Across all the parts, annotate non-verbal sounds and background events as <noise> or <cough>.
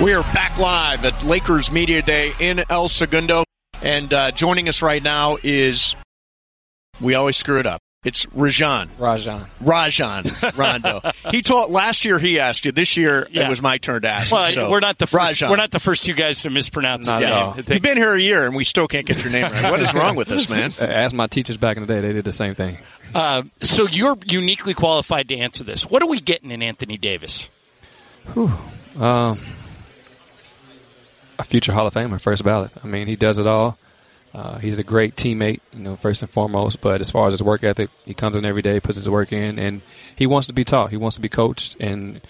We are back live at Lakers Media Day in El Segundo. And uh, joining us right now is, we always screw it up. It's Rajon. Rajon. Rajon Rondo. <laughs> he told last year he asked you. This year Yeah. it was my turn to ask. Well, so, we're not the first. Rajon. We're not the first two guys to mispronounce Not his at name. all. I think- You've been here a year and we still can't get your name right. What is wrong with us, man? <laughs> Ask my teachers back in the day; they did the same thing. Uh, so you're uniquely qualified to answer this. What are we getting in Anthony Davis? Um, a future Hall of Famer, first ballot. I mean, he does it all. Uh, he's a great teammate, you know, first and foremost. But as far as his work ethic, he comes in every day, puts his work in, and he wants to be taught. He wants to be coached. And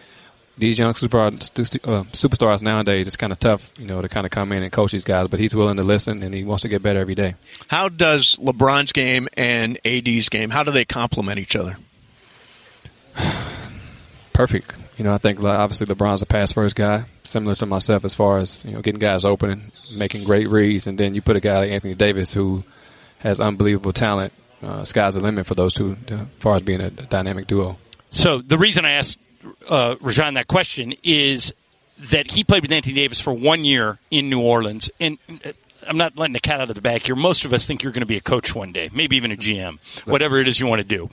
these young super, uh, superstars nowadays, it's kind of tough, you know, to kind of come in and coach these guys. But he's willing to listen, and he wants to get better every day. How does LeBron's game and AD's game, how do they complement each other? Perfect. You know, I think obviously LeBron's a pass first guy, similar to myself as far as you know getting guys open and making great reads, and then you put a guy like Anthony Davis who has unbelievable talent. Uh, sky's the limit for those two, uh, as far as being a, dynamic duo. So the reason I asked uh, Rajon that question is that he played with Anthony Davis for one year in New Orleans, and uh, I'm not letting the cat out of the bag here. Most of us think you're going to be a coach one day, maybe even a GM, whatever it is you want to do.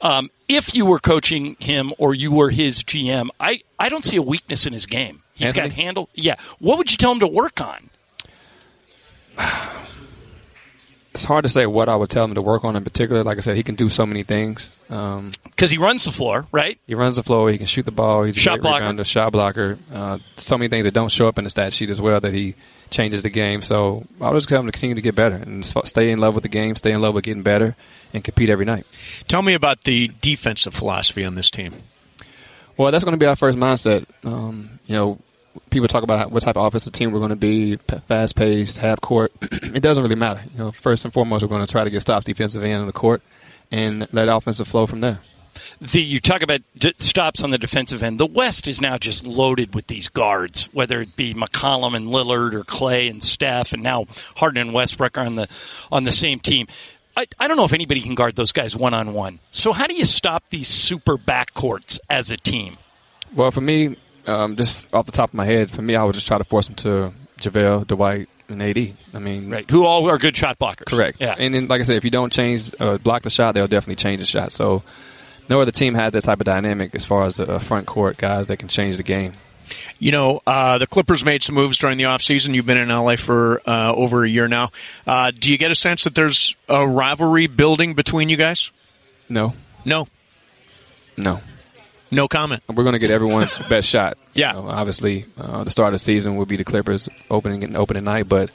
Um, if you were coaching him or you were his GM, I, I don't see a weakness in his game. He's Anthony? got handle. Yeah. What would you tell him to work on? <sighs> It's hard to say what I would tell him to work on in particular. Like I said, he can do so many things. Um, Because he runs the floor, right? he runs the floor. He can shoot the ball. He's a Shot great blocker. rebounder, shot blocker. Uh, so many things that don't show up in the stat sheet as well that he changes the game. So I would just tell to continue to get better and stay in love with the game, stay in love with getting better, and compete every night. Tell me about the defensive philosophy on this team. Well, that's going to be our first mindset. Um, you know, people talk about what type of offensive team we're going to be, fast paced, half court. <clears throat> it doesn't really matter. You know, first and foremost, we're going to try to get stops defensive end of the court and let offensive flow from there. The you talk about d- stops on the defensive end. The West is now just loaded with these guards, whether it be McCollum and Lillard or Clay and Steph, and now Harden and Westbrook are on the on the same team. I, I don't know if anybody can guard those guys one on one. So how do you stop these super backcourts as a team? Well, for me, um, just off the top of my head, for me, I would just try to force them to JaVale, Dwight, and AD. I mean, Right, who all are good shot blockers. Correct. Yeah. And then, like I said, if you don't change, uh, block the shot, they'll definitely change the shot. So, no other team has that type of dynamic as far as the uh, front court guys that can change the game. You know, uh, the Clippers made some moves during the offseason. You've been in LA for uh, over a year now. Uh, do you get a sense that there's a rivalry building between you guys? No, No. no. No comment. We're going to get everyone's <laughs> best shot. Yeah. You know, obviously, uh, the start of the season will be the Clippers opening and opening night. But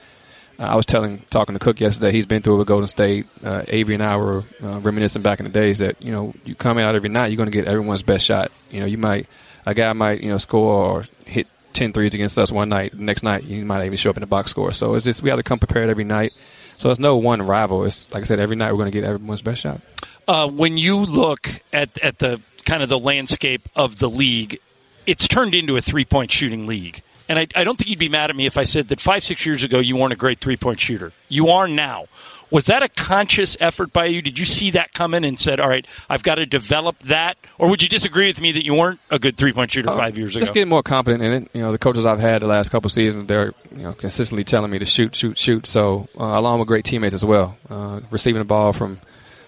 I was telling, talking to Cook yesterday, he's been through it with Golden State. Uh, Avery and I were uh, reminiscing back in the days that you know you come out every night, you're going to get everyone's best shot. You know, you might a guy might you know score or hit 10 threes against us one night. Next night, you might even show up in the box score. So it's just we have to come prepared every night. So it's no one rival. It's like I said, every night we're going to get everyone's best shot. uh, when you look at at the kind of the landscape of the league, it's turned into a three point shooting league. And I, I don't think you'd be mad at me if I said that five, six years ago you weren't a great three point shooter. You are now. Was that a conscious effort by you? Did you see that coming and said, all right, I've got to develop that? Or would you disagree with me that you weren't a good three point shooter five years ago? Just getting more confident in it. You know, the coaches I've had the last couple seasons, they're you know consistently telling me to shoot, shoot, shoot. So uh, along with great teammates as well, uh, receiving the ball from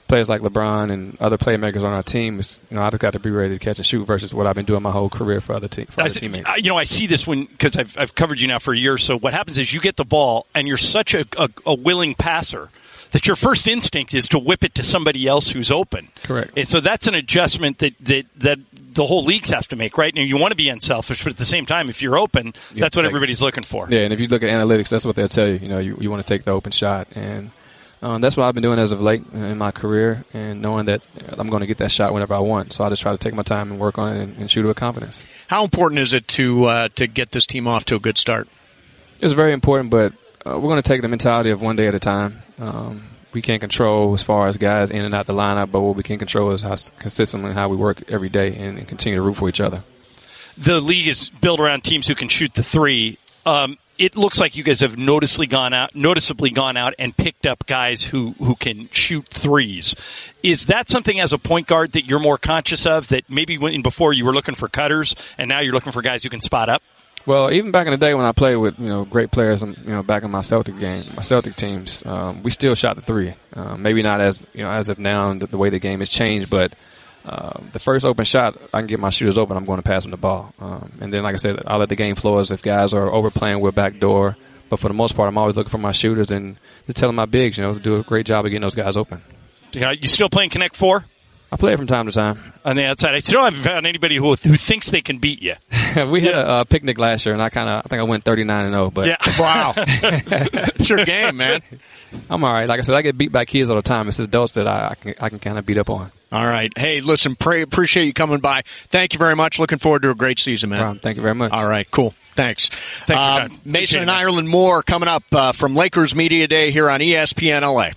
players like LeBron and other playmakers on our team is you know I just got to be ready to catch and shoot versus what I've been doing my whole career for other, te- for other see- teammates. I- you know, I see this when because I've, I've covered you now for a year. So what happens is you get the ball and you're such a, a, a willing passer that your first instinct is to whip it to somebody else who's open. Correct. And so that's an adjustment that that that the whole leagues have to make. Right now, you want to be unselfish, but at the same time, if you're open, You that's what everybody's looking for. Yeah, and if you look at analytics, that's what they'll tell you. You know, you, you want to take the open shot, and um, that's what I've been doing as of late in my career, and knowing that I'm going to get that shot whenever I want. So I just try to take my time and work on it and, and shoot it with confidence. How important is it to uh, to get this team off to a good start? It's very important, but uh, we're going to take the mentality of one day at a time. Um, we can't control as far as guys in and out the lineup, but what we can control is how consistently how we work every day and, and continue to root for each other. the league is built around teams who can shoot the three. Um, it looks like you guys have noticeably gone out, noticeably gone out and picked up guys who who can shoot threes. Is that something as a point guard that you're more conscious of? That maybe when before you were looking for cutters and now you're looking for guys who can spot up. Well, even back in the day when I played with you know great players, you know back in my Celtic game, my Celtic teams, um, we still shot the three. Uh, maybe not as you know as of now the, the way the game has changed, but uh, the first open shot I can get my shooters open, I'm going to pass them the ball. Um, and then, like I said, I'll let the game flow as if guys are overplaying with back door. But for the most part, I'm always looking for my shooters and just telling my bigs, you know, do a great job of getting those guys open. You still playing Connect Four? I play it from time to time. On the outside, I still haven't have found anybody who who thinks they can beat you. <laughs> we had a, a, picnic last year, and I kind of I think I went 39 and 0. But yeah, <laughs> wow, <laughs> it's your game, man. I'm all right. Like I said, I get beat by kids all the time. It's the adults that I, I can I can kind of beat up on. All right. Hey, listen, pray, appreciate you coming by. Thank you very much. Looking forward to a great season, man. Ron, thank you very much. All right, cool. Thanks. Thanks um, Mason and Ireland Moore coming up uh, from Lakers Media Day here on ESPN LA.